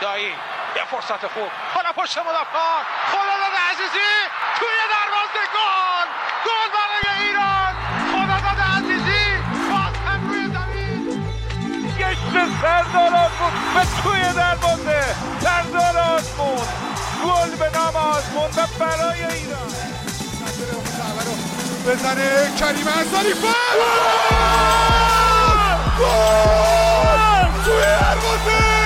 دایی. یه فرصت خوب. حالا پشت مدافعان خداداد عزیزی. توی دروازه گل. گل برای ایران. خداداد عزیزی. باز هم روی زمین. گشت سردار آزمون و توی دروازه. سردار آزمون. گل به نام آزمون و برای ایران. بزنه کریم انصاری گل توی دروازه!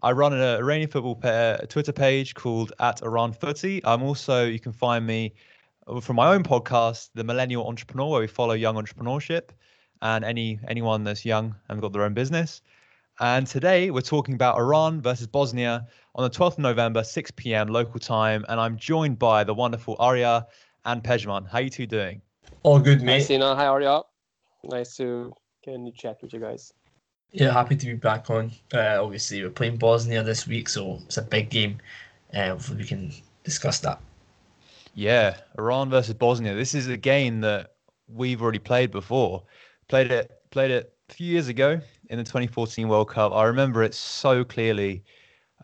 I run an Iranian football pa- Twitter page called at Iran Footy. I'm also, you can find me uh, from my own podcast, The Millennial Entrepreneur, where we follow young entrepreneurship and any anyone that's young and got their own business. And today we're talking about Iran versus Bosnia on the 12th of November, 6 p.m. local time. And I'm joined by the wonderful Arya and Pejman. How you two doing? All good, Hi, mate. Sina. Hi, Arya. Nice to get a new chat with you guys. Yeah, happy to be back on. Uh, obviously, we're playing Bosnia this week, so it's a big game. Uh, hopefully we can discuss that. Yeah, Iran versus Bosnia. This is a game that we've already played before. Played it played it a few years ago in the 2014 World Cup. I remember it so clearly.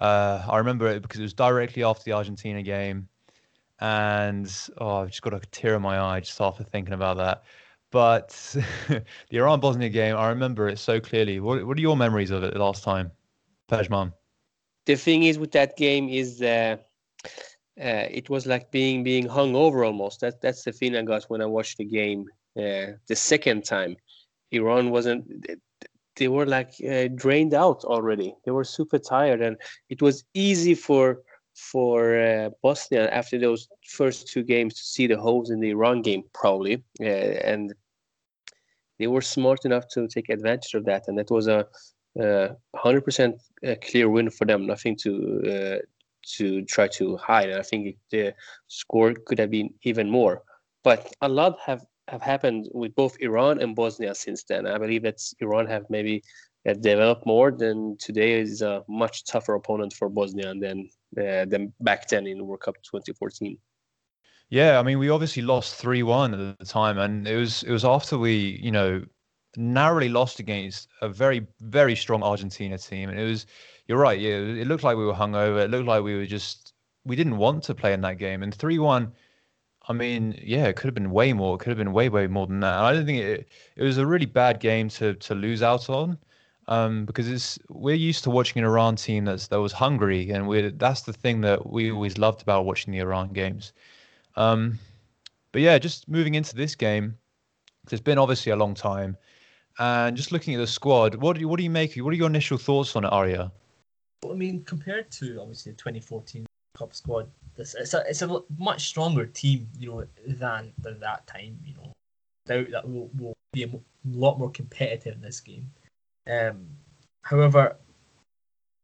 Uh, I remember it because it was directly after the Argentina game, and oh, I've just got a tear in my eye just after thinking about that. But the Iran Bosnia game, I remember it so clearly. What What are your memories of it last time, Pejman? The thing is with that game is uh, uh, it was like being being hung over almost. That that's the feeling I got when I watched the game uh, the second time. Iran wasn't. They were like uh, drained out already. They were super tired, and it was easy for for uh, Bosnia after those first two games to see the holes in the Iran game, probably, uh, and they were smart enough to take advantage of that, and that was a uh, 100% uh, clear win for them. Nothing to uh, to try to hide. And I think the score could have been even more. But a lot have have happened with both Iran and Bosnia since then. I believe that Iran have maybe uh, developed more. Than today is a much tougher opponent for Bosnia than uh, than back then in World Cup 2014. Yeah, I mean, we obviously lost three one at the time, and it was it was after we, you know, narrowly lost against a very very strong Argentina team, and it was. You're right. Yeah, it looked like we were hungover. It looked like we were just we didn't want to play in that game, and three one. I mean, yeah, it could have been way more. It could have been way way more than that. And I don't think it. It was a really bad game to to lose out on. Um, because it's we're used to watching an Iran team that's that was hungry, and we that's the thing that we always loved about watching the Iran games. Um, but yeah, just moving into this game, because it's been obviously a long time, and just looking at the squad, what do you what do you make? What are your initial thoughts on it, Arya? Well, I mean, compared to obviously the 2014 Cup squad, this it's a it's a much stronger team, you know, than than that time. You know, doubt that we'll, we'll be a lot more competitive in this game. Um, however,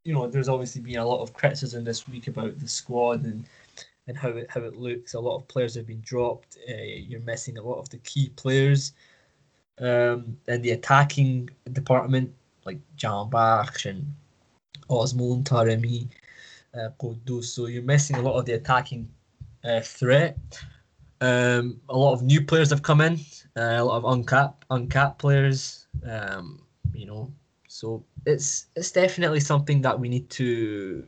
you know, there's obviously been a lot of criticism this week about the squad and and how it how it looks. A lot of players have been dropped. Uh, you're missing a lot of the key players. Um, and the attacking department, like Jahanbakhsh and Azmoun Taremi, uh. So you're missing a lot of the attacking uh, threat. Um, a lot of new players have come in. Uh, a lot of uncapped uncapped players. Um, you know, so it's it's definitely something that we need to,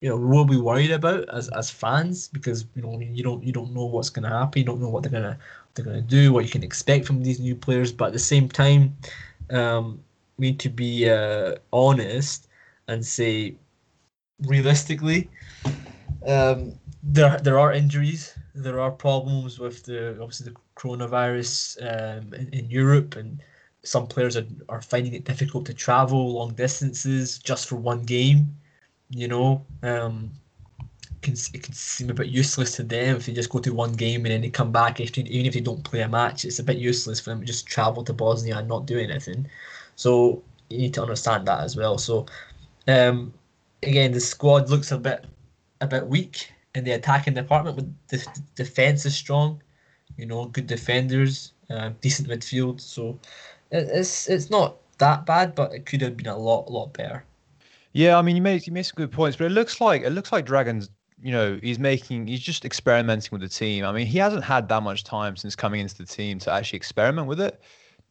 you know, we'll be worried about as, as fans because you know you don't you don't know what's going to happen. You don't know what they're gonna they're gonna do, what you can expect from these new players. But at the same time, um, we need to be uh, honest and say realistically, um, there there are injuries, there are problems with the obviously the coronavirus um, in, in Europe, and some players are, are finding it difficult to travel long distances just for one game. You know, um, can it can seem a bit useless to them if they just go to one game and then they come back. Even if they don't play a match, it's a bit useless for them to just travel to Bosnia and not do anything. So you need to understand that as well. So um, again, the squad looks a bit a bit weak. in the attacking department. but the defense is strong, you know, good defenders, uh, decent midfield. So it's it's not that bad, but it could have been a lot lot better. Yeah, I mean, you made you made some good points, but it looks like it looks like Dragan's. You know, he's making he's just experimenting with the team. I mean, he hasn't had that much time since coming into the team to actually experiment with it.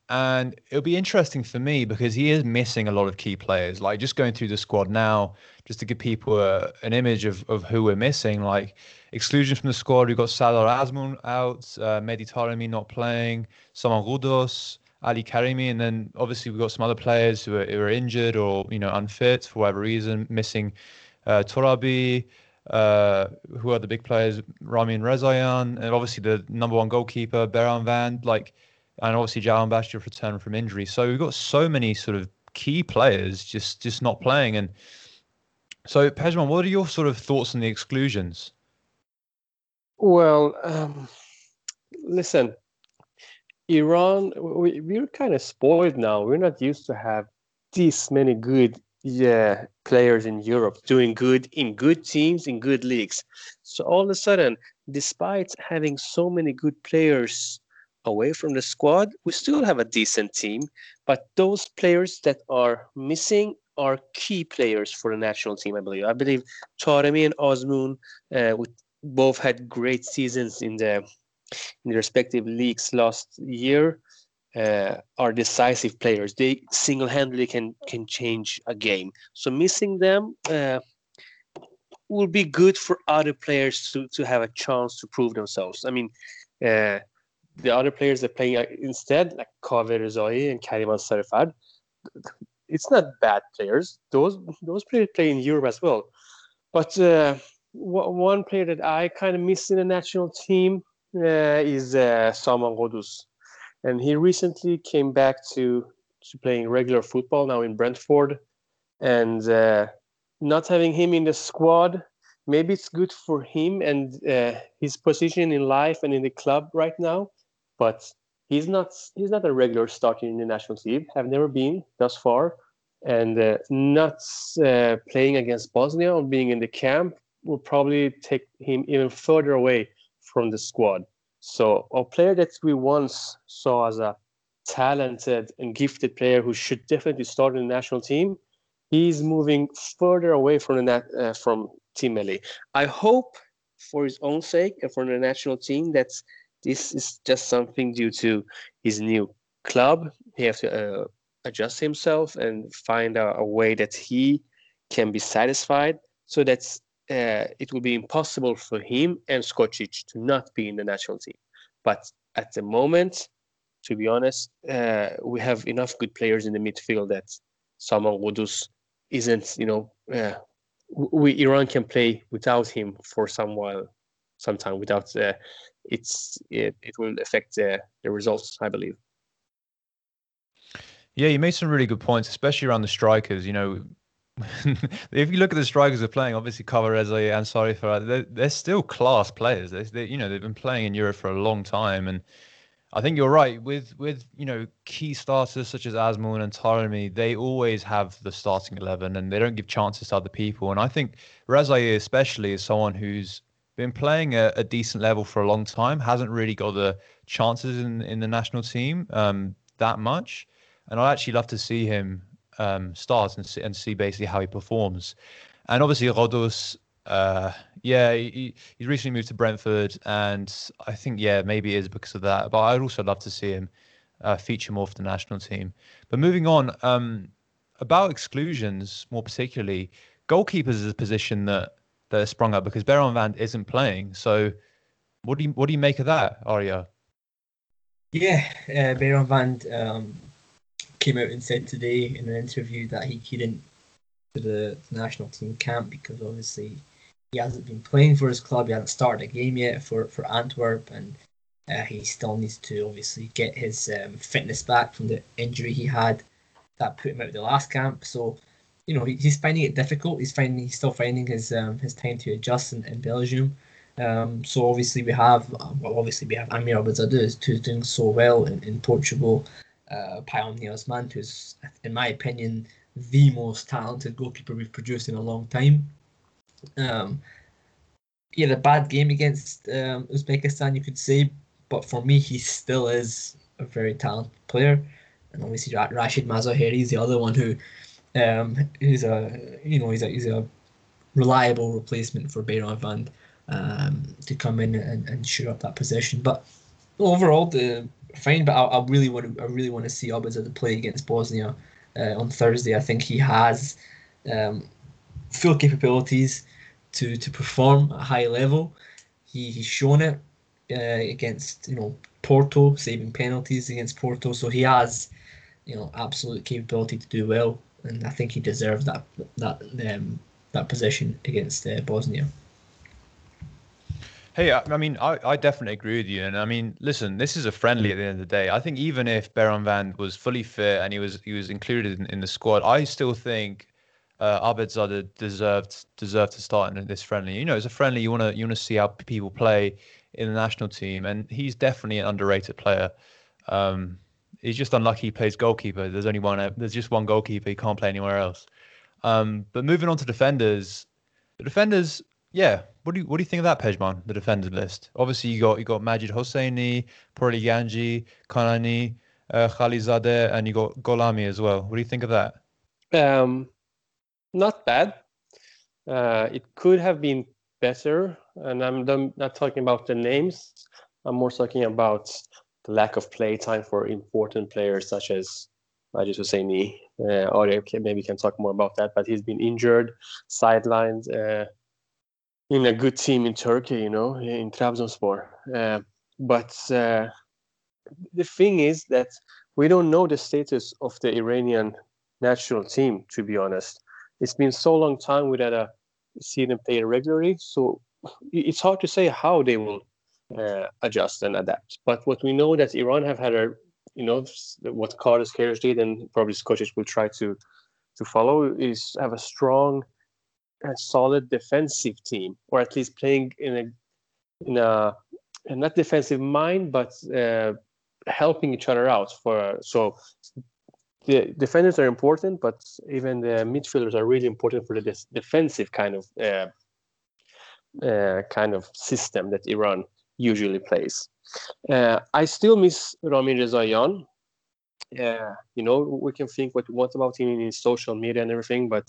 And it'll be interesting for me because he is missing a lot of key players. Like just going through the squad now, just to give people a, an image of, of who we're missing. Like exclusions from the squad, we've got Sardar Azmoun out, uh, not playing, Saman Ghoddos, Ali Karimi, and then obviously we've got some other players who are, who are injured or you know unfit for whatever reason, missing uh, Torabi. Uh, who are the big players? Ramin Rezaeian, and obviously the number one goalkeeper, Beiranvand. Like and obviously Jalan Bastiev returned from injury. So we've got so many sort of key players just just not playing. And so, Pejman, what are your sort of thoughts on the exclusions? Well, um, listen, Iran, we, we're kind of spoiled now. We're not used to have this many good yeah players in Europe doing good in good teams in good leagues. So all of a sudden, despite having so many good players away from the squad, we still have a decent team. But those players that are missing are key players for the national team, I believe. I believe Taremi and Azmoun uh, both had great seasons in the in the respective leagues last year. Uh, are decisive players. They single-handedly can can change a game. So missing them uh, will be good for other players to to have a chance to prove themselves. I mean, uh, the other players that playing uh, instead, like Kaveh Rezaei and Karim Ansarifard, it's not bad players. Those those players play in Europe as well. But uh, one player that I kind of miss in the national team is uh, Saman Ghoddos. And he recently came back to, to playing regular football now in Brentford. And uh, not having him in the squad, maybe it's good for him and uh, his position in life and in the club right now but he's not he's not a regular starter in the national team. Have never been thus far, and uh, not uh, playing against Bosnia or being in the camp will probably take him even further away from the squad. So a player that we once saw as a talented and gifted player who should definitely start in the national team, he's moving further away from the nat- uh, from Team Melli. I hope for his own sake and for the national team that this is just something due to his new club. He has to uh, adjust himself and find a, a, way that he can be satisfied. So that uh, it will be impossible for him and Skocic to not be in the national team. But at the moment, to be honest, uh, we have enough good players in the midfield that Saman Ghoddos isn't, you know, uh, we Iran can play without him for some while, some time without uh, it's it, it will affect the results, I believe. Yeah, you made some really good points, especially around the strikers. You know, if you look at the strikers they're playing, obviously Kaveh Rezaei and Sorry for they're, they're still class players. They, they, you know, they've been playing in Europe for a long time, and I think you're right with with you know key starters such as Azmoun and Taremi. They always have the starting eleven, and they don't give chances to other people. And I think Rezaei especially is someone who's been playing at a decent level for a long time, hasn't really got the chances in, in the national team um, that much. And I'd actually love to see him um, start and see, and see basically how he performs. And obviously, Ghoddos, uh, yeah, he, he's recently moved to Brentford, and I think, yeah, maybe it is because of that. But I'd also love to see him uh, feature more for the national team. But moving on, um, about exclusions more particularly, goalkeepers is a position that that has sprung up because Beiranvand isn't playing. So, what do you what do you make of that, Arya? Yeah, uh, Beiranvand um, came out and said today in an interview that he couldn't to the national team camp because obviously he hasn't been playing for his club. He hasn't started a game yet for for Antwerp, and uh, he still needs to obviously get his um, fitness back from the injury he had that put him out of the last camp. So you know he's finding it difficult. He's finding he's still finding his um, his time to adjust in, in Belgium. Um, so obviously we have well obviously we have Amir Abedzadeh who's doing so well in, in Portugal. Uh, Payam Niazmand, who's in my opinion the most talented goalkeeper we've produced in a long time. Um, he had a bad game against um, Uzbekistan, you could say, but for me, he still is a very talented player. And obviously, Rashid Mazaheri is the other one who, um, a you know he's a he's a reliable replacement for Beiranvand um, to come in and, and shoot up that position. But overall, the fine. But I, I really want to I really want to see Abedzadeh play against Bosnia uh, on Thursday. I think he has um, full capabilities to to perform at a high level. He he's shown it uh, against you know Porto, saving penalties against Porto. So he has you know absolute capability to do well, and I think he deserves that that um, that position against uh, Bosnia. Hey, I, I mean, I, I definitely agree with you. And I mean, listen, this is a friendly at the end of the day. I think even if Beiranvand was fully fit and he was he was included in, in the squad, I still think uh, deserved deserved to start in this friendly. You know, it's a friendly. You want to you want to see how people play in the national team, and he's definitely an underrated player. Um, he's just unlucky he plays goalkeeper. There's only one. There's just one goalkeeper. He can't play anywhere else. Um, but moving on to defenders, the defenders, yeah. What do you what do you think of that, Pejman? The defenders list. Obviously, you got you got Majid Hosseini, Ganji, Kanani, uh, Khalilzadeh, and you got Golami as well. What do you think of that? Um, not bad. Uh, it could have been better, and I'm not talking about the names. I'm more talking about the lack of play time for important players such as Majid Hosseini. Uh, or maybe can talk more about that, but he's been injured, sidelined uh, in a good team in Turkey, you know, in Trabzonspor. Uh, but uh, the thing is that we don't know the status of the Iranian national team, to be honest it's been so long time without a see them play regularly. So it's hard to say how they will uh, adjust and adapt. But what we know that Iran have had a, you know, what Carlos Queiroz did, and probably Skocic will try to to follow is have a strong and solid defensive team, or at least playing in a in a, a not defensive mind, but uh, helping each other out. For so the defenders are important, but even the midfielders are really important for the defensive kind of uh, uh, kind of system that Iran usually plays. Uh, I still miss Ramin Rezaeian. Uh, you know, we can think what we want about him in social media and everything, but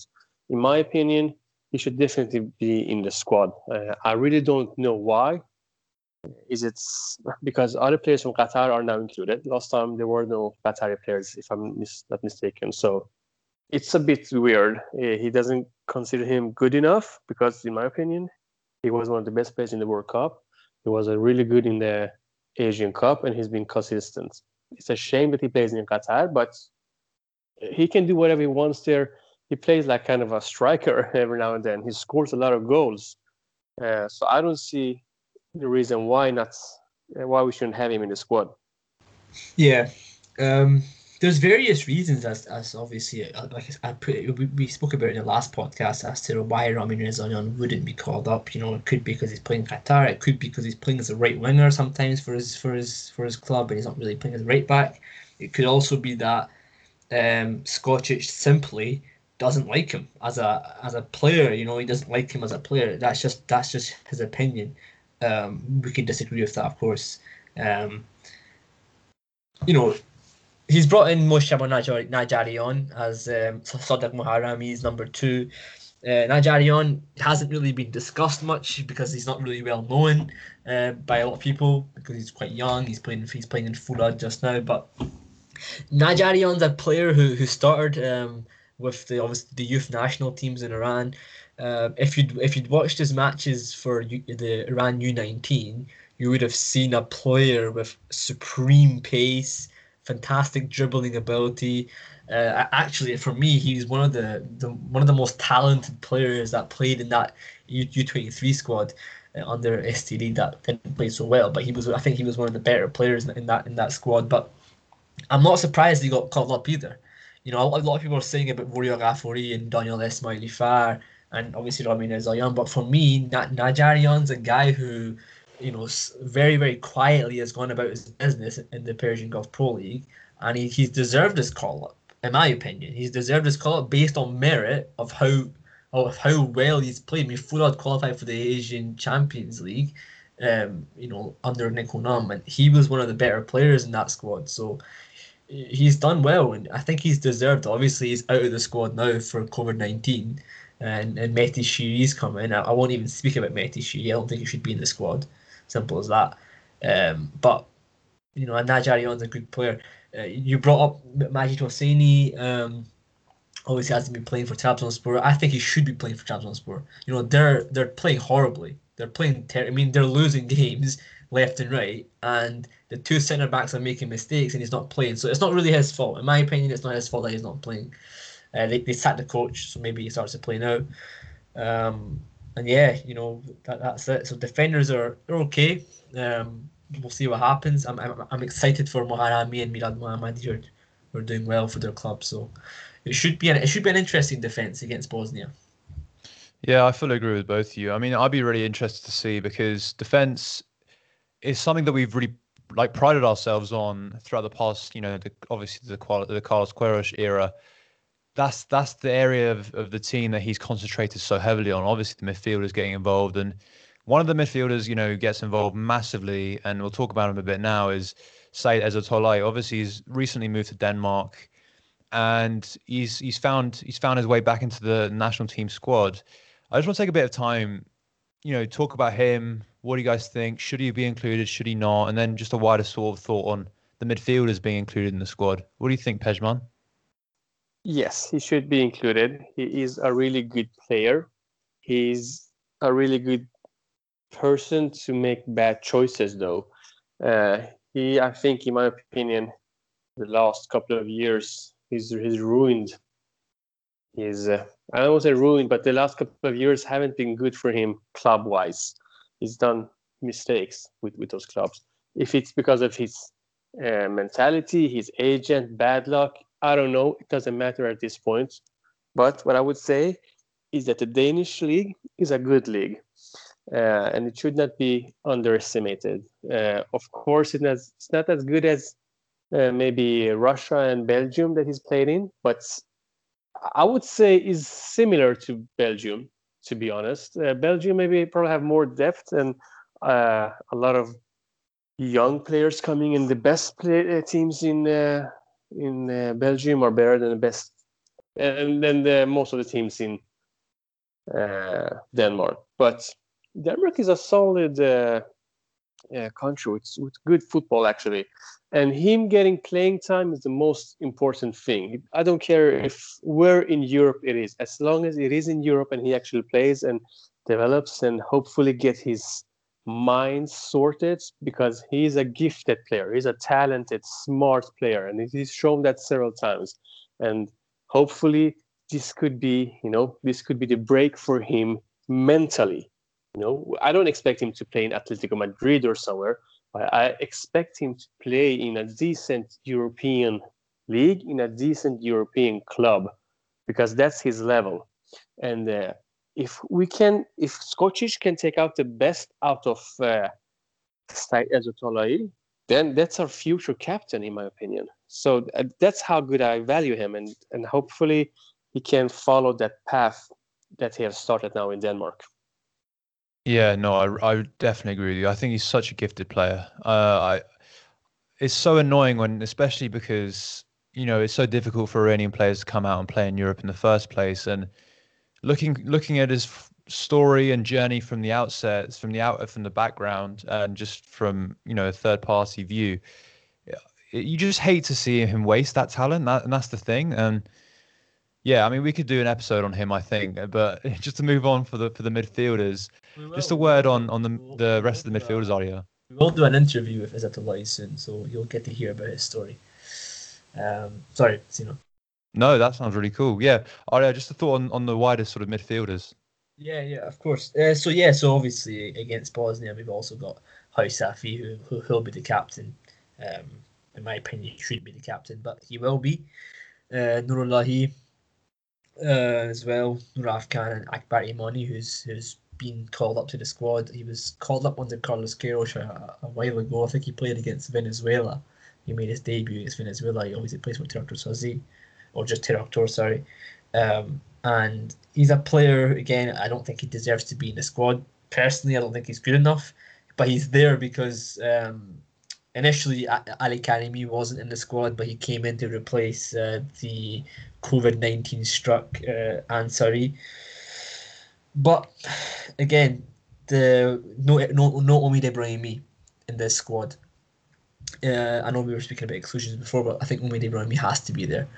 in my opinion, he should definitely be in the squad. Uh, I really don't know why is it because other players from Qatar are now included? Last time there were no Qatari players, if I'm mis- not mistaken. So it's a bit weird. He doesn't consider him good enough because, in my opinion, he was one of the best players in the World Cup. He was a really good in the Asian Cup, and he's been consistent. It's a shame that he plays in Qatar, but he can do whatever he wants there. He plays like kind of a striker every now and then. He scores a lot of goals. Uh, so I don't see the reason why not why we shouldn't have him in the squad. Yeah, um, there's various reasons as, as obviously uh, like I put we, we spoke about in the last podcast as to why Ramin Rezaeian wouldn't be called up. You know, it could be because he's playing Qatar. It could be because he's playing as a right winger sometimes for his for his for his club, and he's not really playing as a right back. It could also be that um, Skocic simply doesn't like him as a as a player. You know, he doesn't like him as a player. That's just that's just his opinion. Um, we can disagree with that, of course. Um, you know, he's brought in Mojtaba Najarian as um, Sadegh Moharrami's number two. Uh, Najarian hasn't really been discussed much because he's not really well known uh, by a lot of people because he's quite young. He's playing he's playing in Foolad just now, but Najarian's a player who who started um, with the obviously the youth national teams in Iran. Uh, if you'd if you'd watched his matches for U, the Iran U19, you would have seen a player with supreme pace, fantastic dribbling ability. Uh, actually, for me, he's one of the, the one of the most talented players that played in that U twenty three squad uh, under STD that didn't play so well. But he was, I think, he was one of the better players in, in that in that squad. But I'm not surprised he got called up either. You know, a lot of people are saying about Voria Ghafouri and Daniel Esmaili Far and obviously Ramin Rezaeian. But for me, Najarian's a guy who, you know, very very quietly has gone about his business in the Persian Gulf Pro League, and he, he's deserved his call up. In my opinion, he's deserved his call up based on merit of how of how well he's played. I mean, Foolad qualified for the Asian Champions League, um, you know, under Nekounam, and he was one of the better players in that squad. So he's done well, and I think he's deserved. Obviously, he's out of the squad now for COVID nineteen, and and Mehdi Shiri's coming. I, I won't even speak about Mehdi Cheiri. I don't think he should be in the squad. Simple as that. Um, but you know, Najarian's a good player. Uh, you brought up Majid Hosseini. Um, obviously hasn't been playing for Trabzonspor. I think he should be playing for Trabzonspor. You know, they're they're playing horribly. They're playing. Ter- I mean, they're losing games left and right, and the two centre backs are making mistakes, and he's not playing. So it's not really his fault, in my opinion. It's not his fault that he's not playing. Uh, they they sacked the coach, so maybe he starts to play now. Um, and yeah, you know that, that's it. So defenders are are okay. Um, we'll see what happens. I'm I'm, I'm excited for Moharrami and Milad Mohammadi who are, who are doing well for their club. So it should be an it should be an interesting defense against Bosnia. Yeah, I fully agree with both of you. I mean, I'd be really interested to see because defense is something that we've really like prided ourselves on throughout the past. You know, the, obviously the the Carlos Queiroz era. That's that's the area of, of the team that he's concentrated so heavily on. Obviously, the midfielders getting involved, and one of the midfielders, you know, gets involved massively, and we'll talk about him a bit now. Is Said Ezzatullahi. Obviously, he's recently moved to Denmark and he's he's found he's found his way back into the national team squad. I just want to take a bit of time, you know, talk about him. What do you guys think? Should he be included? Should he not? And then just a wider sort of thought on the midfielders being included in the squad. What do you think, Pejman? Yes, he should be included. He is a really good player. He's a really good person to make bad choices, though. Uh, he, I think, in my opinion, the last couple of years he's he's ruined. He's uh, I don't want to say ruined, but the last couple of years haven't been good for him club wise. He's done mistakes with with those clubs. If it's because of his uh, mentality, his agent, bad luck, I don't know. It doesn't matter at this point. But what I would say is that the Danish league is a good league. Uh, and it should not be underestimated. Uh, of course, it has, it's not as good as uh, maybe Russia and Belgium that he's played in, but I would say is similar to Belgium. To be honest, uh, Belgium maybe probably have more depth and uh, a lot of young players coming in. The best play, uh, teams in uh, in uh, Belgium are better than the best, and then the, most of the teams in Denmark. But Denmark is a solid Uh, country with, with good football actually. And him getting playing time is the most important thing. I don't care if where in europe it is. As long as it is in europe and he actually plays and develops and hopefully get his mind sorted because he's a gifted player. He's a talented smart player and he's shown that several times. And hopefully this could be you know this could be the break for him mentally you know i don't expect him to play in atletico madrid or somewhere but I expect him to play in a decent European league, in a decent European club, because that's his level. And uh, if we can, if Skocic can take out the best out of uh, Ezzatullahi, then that's our future captain, in my opinion. So uh, that's how good I value him, and and hopefully he can follow that path that he has started now in Denmark. Yeah, no, I, I definitely agree with you. I think he's such a gifted player. Uh, I, it's so annoying when, especially because you know it's so difficult for Iranian players to come out and play in Europe in the first place. And looking looking at his story and journey from the outset, from the out from the background, and just from you know a third party view, you just hate to see him waste that talent. That, and that's the thing. And yeah, I mean, we could do an episode on him, I think. But just to move on for the for the midfielders, just a word on on the the rest of the midfielders, Arya. We will do an interview with Ezzatullahi soon, so you'll get to hear about his story. Um, sorry, Sina. No, that sounds really cool. Yeah, Arya, just a thought on, on the wider sort of midfielders. Yeah, yeah, of course. Uh, so yeah, so obviously against Bosnia, we've also got Hajsafi, who who will be the captain. Um, in my opinion, he should be the captain, but he will be. Uh, Nurullahi, uh, as well, Raf Khan and Akbar Imani, who's who's been called up to the squad. He was called up under Carlos Queiroz a, a while ago. I think he played against Venezuela. He made his debut against Venezuela. He obviously plays for Tiraktor Sazi, or just Tiraktor, sorry. Um, and he's a player again. I don't think he deserves to be in the squad. Personally, I don't think he's good enough, but he's there because um, initially Ali Karimi wasn't in the squad, but he came in to replace uh, the COVID nineteen struck uh, Ansari. But again, the no no no Omid Ebrahimi in this squad. Uh, I know we were speaking about exclusions before, but I think Omid Ebrahimi has to be there.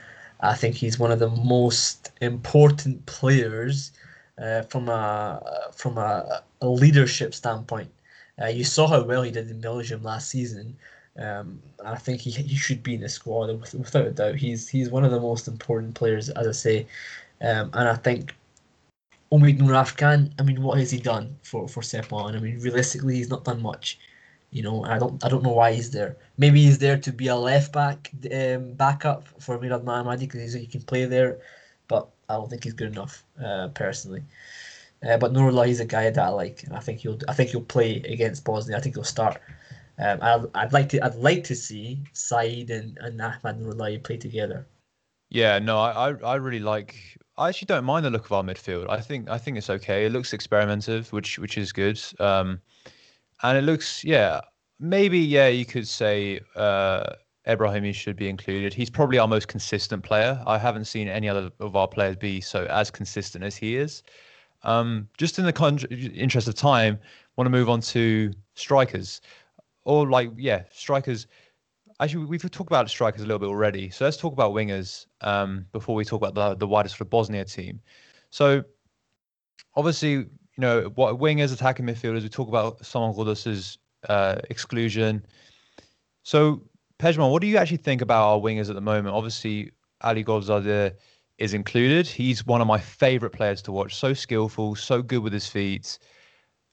I think he's one of the most important players uh, from a from a, a leadership standpoint. Uh, you saw how well he did in Belgium last season. Um, I think he, he should be in the squad without a doubt. He's he's one of the most important players, as I say, um, and I think Omid Noorafkan. I mean, what has he done for for Sepahan? I mean, realistically, he's not done much. You know, I don't I don't know why he's there. Maybe he's there to be a left back um, backup for Milad Mohammadi because he can play there, but I don't think he's good enough uh, personally. Uh, but Nurullah is a guy that I like, and I think he'll I think he'll play against Bosnia. I think he'll start. Um, I'd, I'd like to I'd like to see Saeed and, and Ahmad Nurullah play together. Yeah, no, I I really like. I actually don't mind the look of our midfield. I think I think it's okay. It looks experimentative, which which is good. Um, and it looks yeah maybe yeah you could say uh, Ebrahimi should be included. He's probably our most consistent player. I haven't seen any other of our players be so as consistent as he is. Um, just in the con- interest of time, want to move on to strikers, or like yeah, strikers. Actually, we've talked about strikers a little bit already. So let's talk about wingers um, before we talk about the the wider sort of Bosnia team. So obviously, you know, what wingers, attacking midfielders. We talk about Saman Ghodos's uh, exclusion. So Pejman, what do you actually think about our wingers at the moment? Obviously, Ali Golzadeh is included. He's one of my favorite players to watch. So skillful, so good with his feet.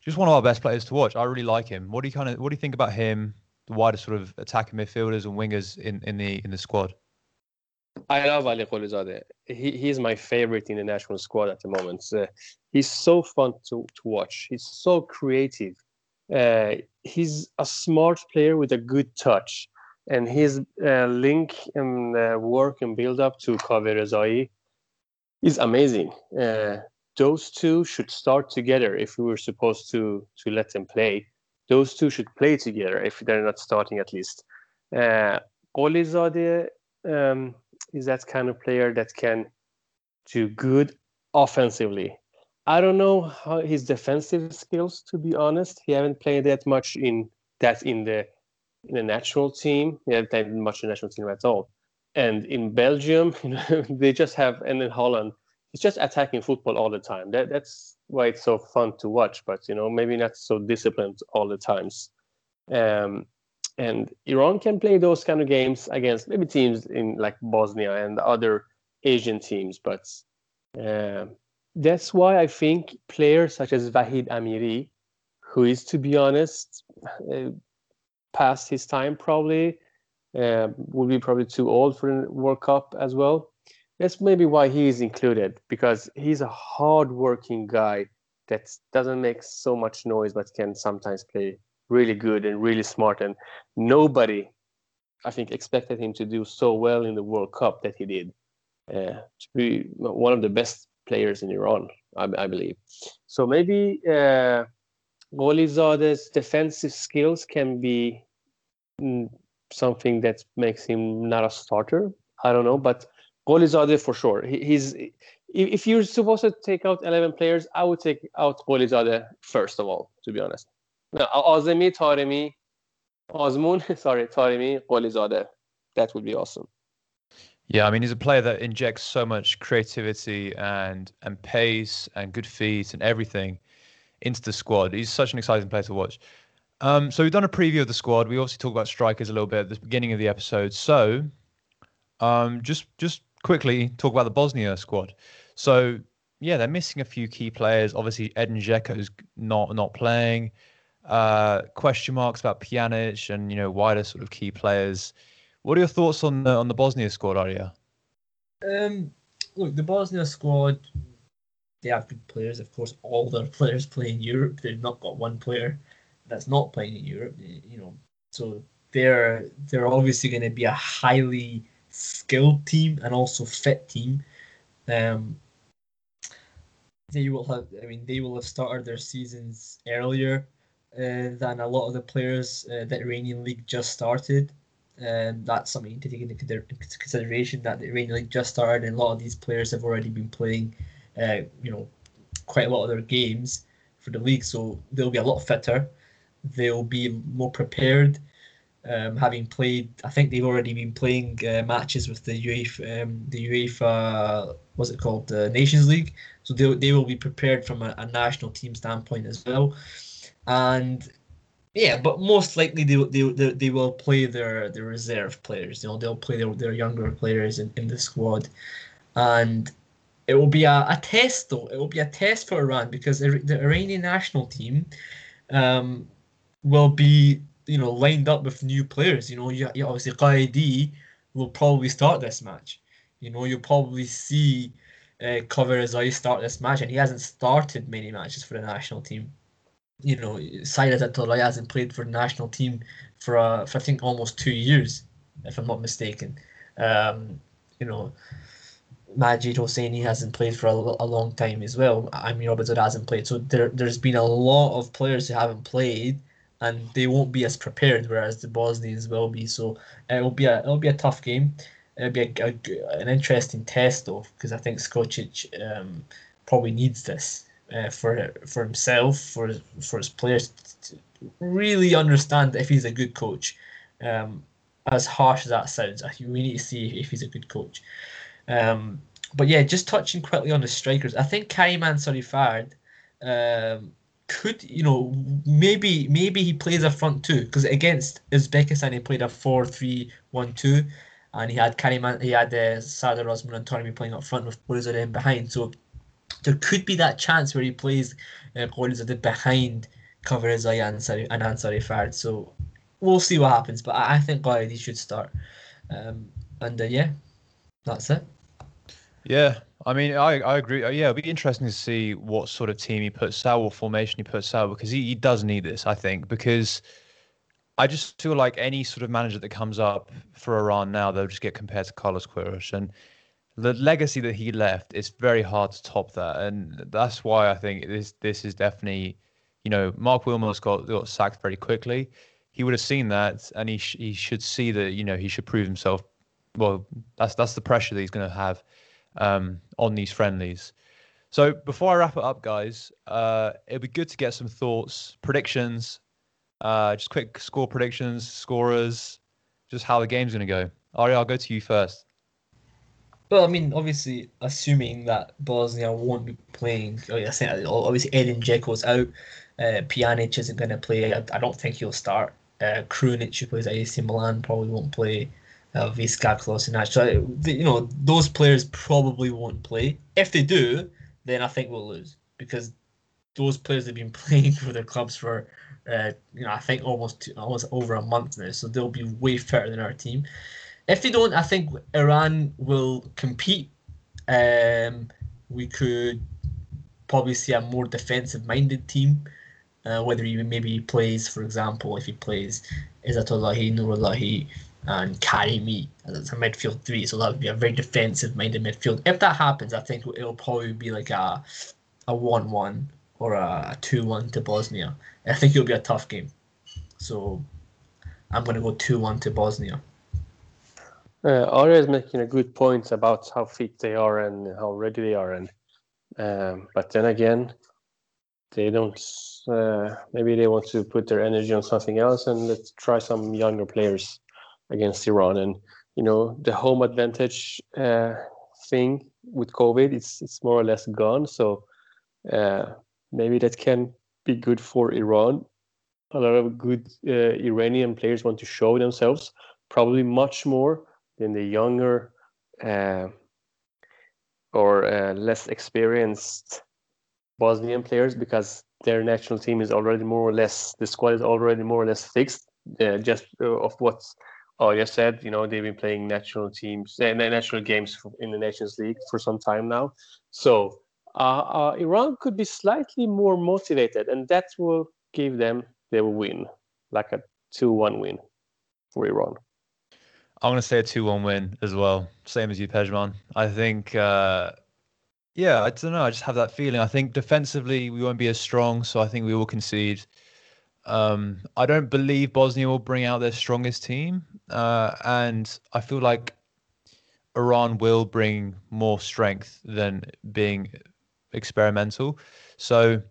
Just one of our best players to watch. I really like him. What do you kind of what do you think about him? The wider sort of attacking midfielders and wingers in, in the in the squad. I love Ali Golzadeh. He he's my favorite in the national squad at the moment. Uh, he's so fun to, to watch. He's so creative. Uh, he's a smart player with a good touch and his uh, link and uh, work and build up to Kaveh Rezai is amazing. Uh, those two should start together if we were supposed to to let them play. Those two should play together if they're not starting at least. Uh, Qolizadeh um, is that kind of player that can do good offensively. I don't know how his defensive skills, to be honest. He haven't played that much in that in the in the national team. He haven't played much in the national team at all. And in Belgium, you know, they just have and in Holland, it's just attacking football all the time. That that's why it's so fun to watch. But you know, maybe not so disciplined all the times. Um, and Iran can play those kind of games against maybe teams in like Bosnia and other Asian teams, but uh, that's why I think players such as Vahid Amiri, who is to be honest uh, past his time probably, uh, will be probably too old for the World Cup as well. That's maybe why he is included because he's a hard-working guy that doesn't make so much noise but can sometimes play really good and really smart. And nobody, I think, expected him to do so well in the World Cup that he did. Uh, to be one of the best players in Iran, I, I believe. So maybe uh, Golizadeh's defensive skills can be mm, something that makes him not a starter. I don't know, but Golizadeh for sure. He, he's if you're supposed to take out 11 players, I would take out Golizadeh first of all, to be honest. No, Azemi, Taremi, Azmoun, sorry, Taremi, Golizadeh. That would be awesome. Yeah, I mean, he's a player that injects so much creativity and and pace and good feet and everything into the squad. He's such an exciting player to watch. Um, so we've done a preview of the squad. We obviously talked about strikers a little bit at the beginning of the episode. So um, just just quickly talk about the Bosnia squad. So yeah, they're missing a few key players. Obviously, Edin is not not playing. Uh, question marks about Pjanic and you know wider sort of key players. What are your thoughts on the on the Bosnia squad, Arya? Um, look, the Bosnia squad, they have good players. Of course, all their players play in Europe. They've not got one player that's not playing in Europe. You know, so they're they're obviously going to be a highly skilled team and also fit team. Um, they will have. I mean, they will have started their seasons earlier uh, than a lot of the players uh, that Iranian league just started. And that's something to take into consideration that the Iranian league just started, and a lot of these players have already been playing, uh, you know, quite a lot of their games for the league, so they'll be a lot fitter. They'll be more prepared um, having played, I think they've already been playing uh, matches with the UEFA, um, the UEFA, what's it called, the Nations League. So they, they will be prepared from a, a, national team standpoint as well. And yeah, but most likely they, they, they, they will play their, their reserve players. You know, they'll play their, their younger players in, in the squad. And it will be a, a test, though. It will be a test for Iran because the Iranian national team um, will be you know lined up with new players. You know, you, you obviously Qaidi will probably start this match. You know, you'll probably see uh, Kaveh Rezaei start this match, and he hasn't started many matches for the national team. You know, Saeed Azzatollah hasn't played for the national team for, uh, for I think almost two years, if I'm not mistaken. Um, you know, Majid Hosseini hasn't played for a, a long time as well. Amir Abedzadeh hasn't played. So there, there's been a lot of players who haven't played and they won't be as prepared, whereas the Bosnians will be. So uh, it'll be a it'll be a tough game. It'll be a, a, an interesting test though, because I think Skocic um, probably needs this uh, for for himself, for for his players to really understand if he's a good coach. Um, as harsh as that sounds, we need to see if he's a good coach. Um, but yeah, just touching quickly on the strikers, I think Karim Ansari um, could you know maybe maybe he plays a front two because against Uzbekistan he played a four three one two, and he had Kariman he had uh, Sardar Azmoun and Taremi playing up front with Qorizadeh behind. So there could be that chance where he plays uh, behind Kaveh Rezaei and Ansari, and Ansari Fard. So we'll see what happens. But I, I think Qaidi should start. Um, and uh, yeah, that's it. Yeah, I mean, I, I agree. Uh, yeah, it'll be interesting to see what sort of team he puts out, what formation he puts out, because he, he does need this, I think, because I just feel like any sort of manager that comes up for Iran now, they'll just get compared to Carlos Queiroz. And the legacy that he left, it's very hard to top that. And that's why I think this this is definitely, you know, Marc Wilmots got, got sacked very quickly. He would have seen that, and he sh- he should see that, you know, he should prove himself. Well, that's that's the pressure that he's going to have um, on these friendlies. So before I wrap it up, guys, uh, it'd be good to get some thoughts, predictions, uh, just quick score predictions, scorers, just how the game's going to go. Ari, I'll go to you first. Well, I mean, obviously, assuming that Bosnia won't be playing, oh, think obviously Edin Dzeko's out, uh, Pjanic isn't going to play. I, I, don't think he'll start. Uh, Krunic, who plays AC Milan, probably won't play uh, Vizca Kolasinac. So, you know, those players probably won't play. If they do, then I think we'll lose because those players have been playing for their clubs for, uh, you know, I think almost two, almost over a month now. So they'll be way fitter than our team. If they don't, I think Iran will compete. Um, we could probably see a more defensive-minded team. Uh, whether he maybe plays, for example, if he plays Izzatullahi, Nurullahi, and Karimi as a midfield three. So that would be a very defensive minded midfield. If that happens, I think it'll probably be like a a one one or a two one to Bosnia. I think it'll be a tough game. So I'm gonna go two one to Bosnia. Uh, Arya is making a good point about how fit they are and how ready they are, and um, but then again, they don't. Uh, maybe they want to put their energy on something else and let's try some younger players against Iran. And you know the home advantage uh, thing with COVID, it's it's more or less gone. So uh, maybe that can be good for Iran. A lot of good uh, Iranian players want to show themselves, probably much more than the younger uh, or uh, less experienced Bosnian players because their national team is already more or less the squad is already more or less fixed uh, just uh, of what's Oh, you said you know they've been playing national teams, national games in the Nations League for some time now. So uh, uh, Iran could be slightly more motivated, and that will give them their win, like a two-one win for Iran. I'm going to say a 2 1 win as well. Same as you, Pejman. I think uh, Yeah, I don't know. I just have that feeling. I think defensively we won't be as strong, so I think we will concede. Um, I don't believe Bosnia will bring out their strongest team, uh, and I feel like Iran will bring more strength than being experimental. So,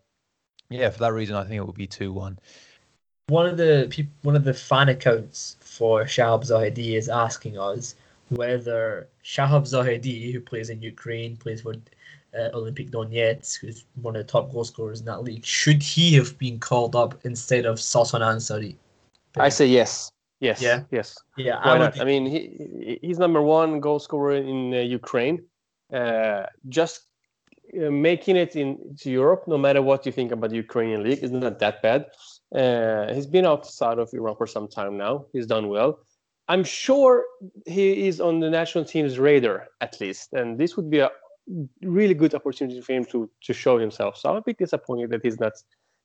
yeah, for that reason, I think it will be two-one. One of the peop- one of the fan accounts for Shahab Zahedi is asking us whether Shahab Zahedi, who plays in Ukraine, plays for uh, Olimpik Donetsk, who's one of the top goal scorers in that league, should he have been called up instead of Sasan Ansari? I say yes. Yes. Yeah? Yes. Yeah, Why I not? I mean, he he's number one goal scorer in uh, Ukraine. Uh, just uh, making it into Europe, no matter what you think about the Ukrainian league, is not that bad. Uh, he's been outside of Iran for some time now. He's done well. I'm sure he is on the national team's radar at least, and this would be a really good opportunity for him to to show himself. So I'm a bit disappointed that he's not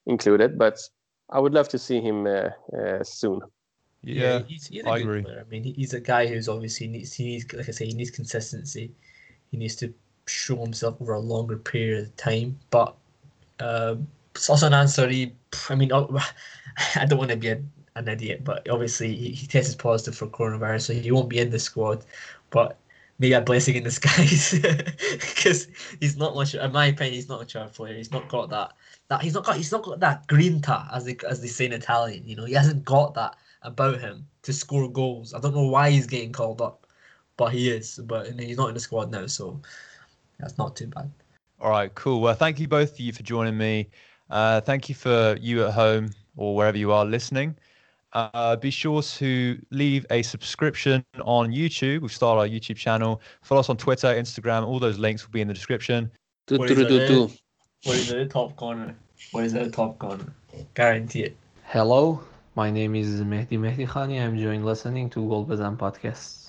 included, but I would love to see him uh, uh, soon. Yeah, he's, he's a I good agree. player. I mean, he's a guy who's obviously needs he needs like I say he needs consistency. He needs to show himself over a longer period of time. But um, Sasan Ansari, I mean, oh, I don't want to be a, an idiot, but obviously he, he tested positive for coronavirus, so he won't be in the squad. But maybe a blessing in disguise because he's not much. In my opinion, he's not a charge player. He's not got that. That he's not got. He's not got that grinta, as they as they say in Italian. You know, he hasn't got that about him to score goals. I don't know why he's getting called up, but he is. But he's not in the squad now, so that's not too bad. All right, cool. Well, thank you both of you for joining me. Uh, thank you for you at home or wherever you are listening. Uh, be sure to leave a subscription on YouTube. We've started our YouTube channel. Follow us on Twitter, Instagram. All those links will be in the description. Do, What do, is do, it, do? What is it? The top corner. What is it? The top corner. Guarantee it. Hello, my name is Mehdi Mehdikhani. I'm enjoying listening to Gold Golbazan podcasts.